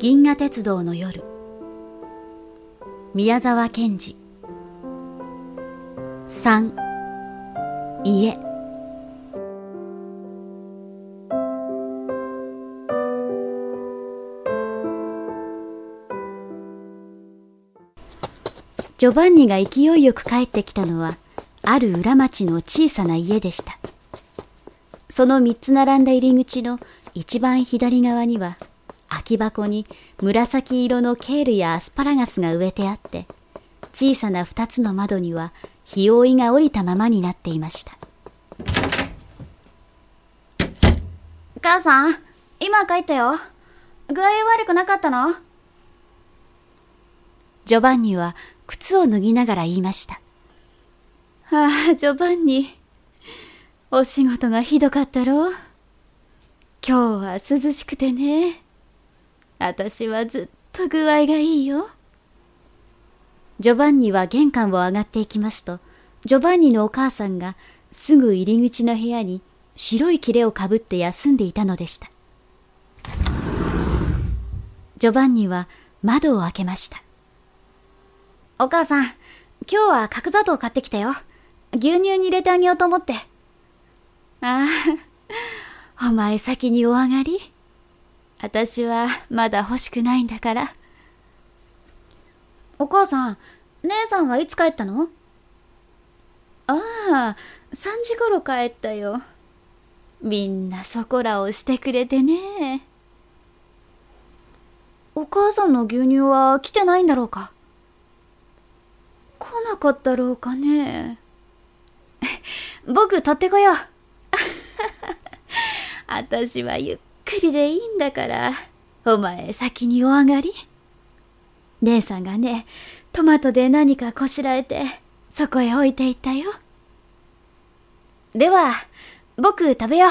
銀河鉄道の夜。宮沢賢治。三。家。ジョバンニが勢いよく帰ってきたのはある裏町の小さな家でした。その三つ並んだ入り口の一番左側には空き箱に紫色のケールやアスパラガスが植えてあって小さな二つの窓には日覆いが降りたままになっていました。母さん今帰ったよ。具合悪くなかったの？ジョバンニは靴を脱ぎながら言いました。ああジョバンニお仕事がひどかったろう？今日は涼しくてね。私はずっと具合がいいよ。ジョバンニは玄関を上がっていきますとジョバンニのお母さんがすぐ入り口の部屋に白い切れをかぶって休んでいたのでした。ジョバンニは窓を開けました。お母さん今日は角砂糖買ってきたよ。牛乳に入れてあげようと思って。ああお前先にお上がり。私はまだ欲しくないんだから。お母さん姉さんはいつ帰ったの？ああ3時頃帰ったよ。みんなそこらをしてくれてね。お母さんの牛乳は来てないんだろうか？来なかったろうかね？僕取ってこよう。私はゆっくりでいいんだから。お前先にお上がり。姉さんがねトマトで何かこしらえてそこへ置いていったよ。では僕食べよう。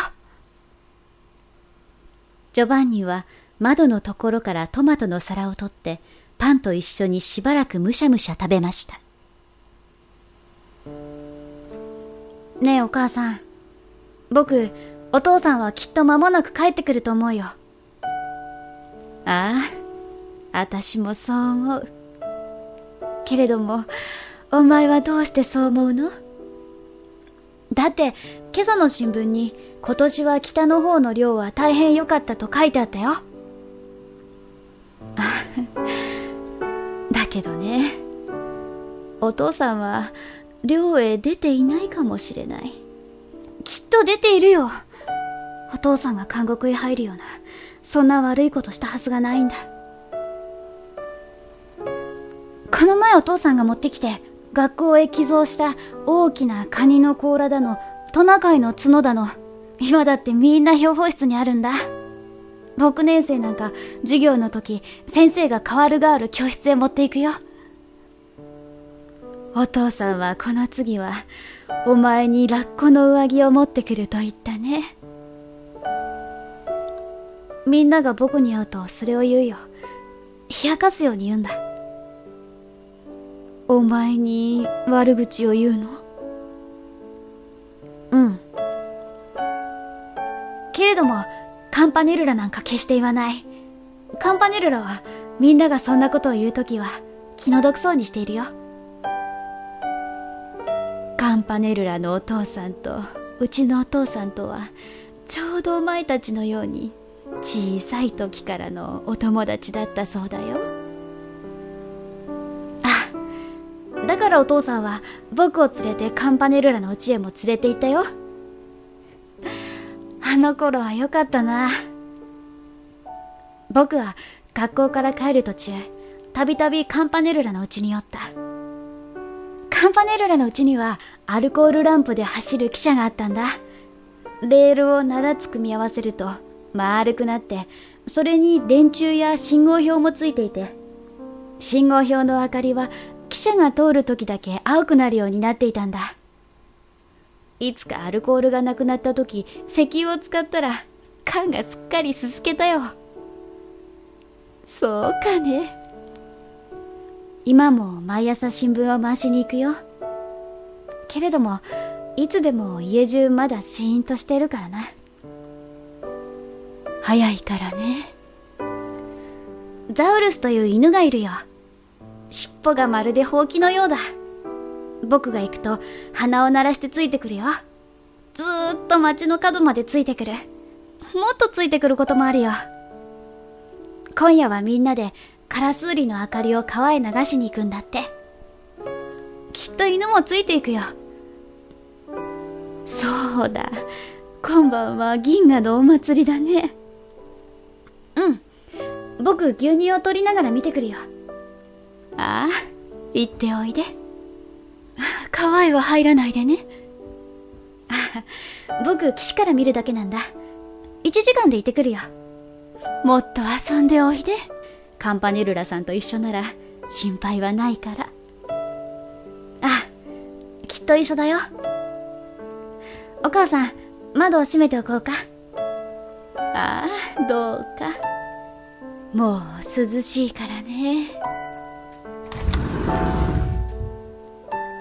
ジョバンニは窓のところからトマトの皿を取ってパンと一緒にしばらくむしゃむしゃ食べました。ねえお母さん。僕お父さんはきっと間もなく帰ってくると思うよ。ああ私もそう思う。けれどもお前はどうしてそう思うの？だって今朝の新聞に今年は北の方の漁は大変良かったと書いてあったよ。だけどねお父さんは漁へ出ていないかもしれない。きっと出ているよ。お父さんが監獄へ入るようなそんな悪いことしたはずがないんだ。この前お父さんが持ってきて学校へ寄贈した大きなカニの甲羅だのトナカイの角だの今だってみんな標本室にあるんだ。6年生なんか授業の時先生が代わる代わる教室へ持っていくよ。お父さんはこの次はお前にラッコの上着を持ってくると言ったね。みんなが僕に会うとそれを言うよ。冷やかすように言うんだ。お前に悪口を言うの？うん。けれどもカンパネルラなんか決して言わない。カンパネルラはみんながそんなことを言うときは気の毒そうにしているよ。カンパネルラのお父さんとうちのお父さんとはちょうどお前たちのように小さい時からのお友達だったそうだよ。あだからお父さんは僕を連れてカンパネルラの家へも連れて行ったよ。あの頃はよかったな。僕は学校から帰る途中たびたびカンパネルラの家に寄った。カンパネルラのうちにはアルコールランプで走る汽車があったんだ。レールを7つ組み合わせると丸くなってそれに電柱や信号標もついていて信号標の明かりは汽車が通る時だけ青くなるようになっていたんだ。いつかアルコールがなくなった時石油を使ったら缶がすっかりすすけたよ。そうかね。今も毎朝新聞を回しに行くよけれどもいつでも家中まだシーンとしてるからな早いからねザウルスという犬がいるよ。尻尾がまるでほうきのようだ。僕が行くと鼻を鳴らしてついてくるよ。ずーっと街の角までついてくる。もっとついてくることもあるよ。今夜はみんなでカラスウリの明かりを川へ流しに行くんだって。きっと犬もついていくよ。そうだ。今晩は銀河のお祭りだね。うん。僕牛乳を取りながら見てくるよ。ああ、行っておいで。川へは入らないでね。あ僕岸から見るだけなんだ。1時間で行ってくるよ。もっと遊んでおいで。カンパネルラさんと一緒なら心配はないから。あ、きっと一緒だよ。お母さん、窓を閉めておこうか。ああ、どうか。もう涼しいからね。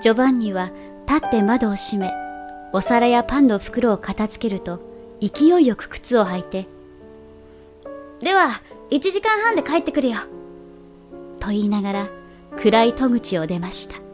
ジョバンニは立って窓を閉め、お皿やパンの袋を片付けると、勢いよく靴を履いて、では、1時間半で帰ってくるよ。と言いながら、暗い戸口を出ました。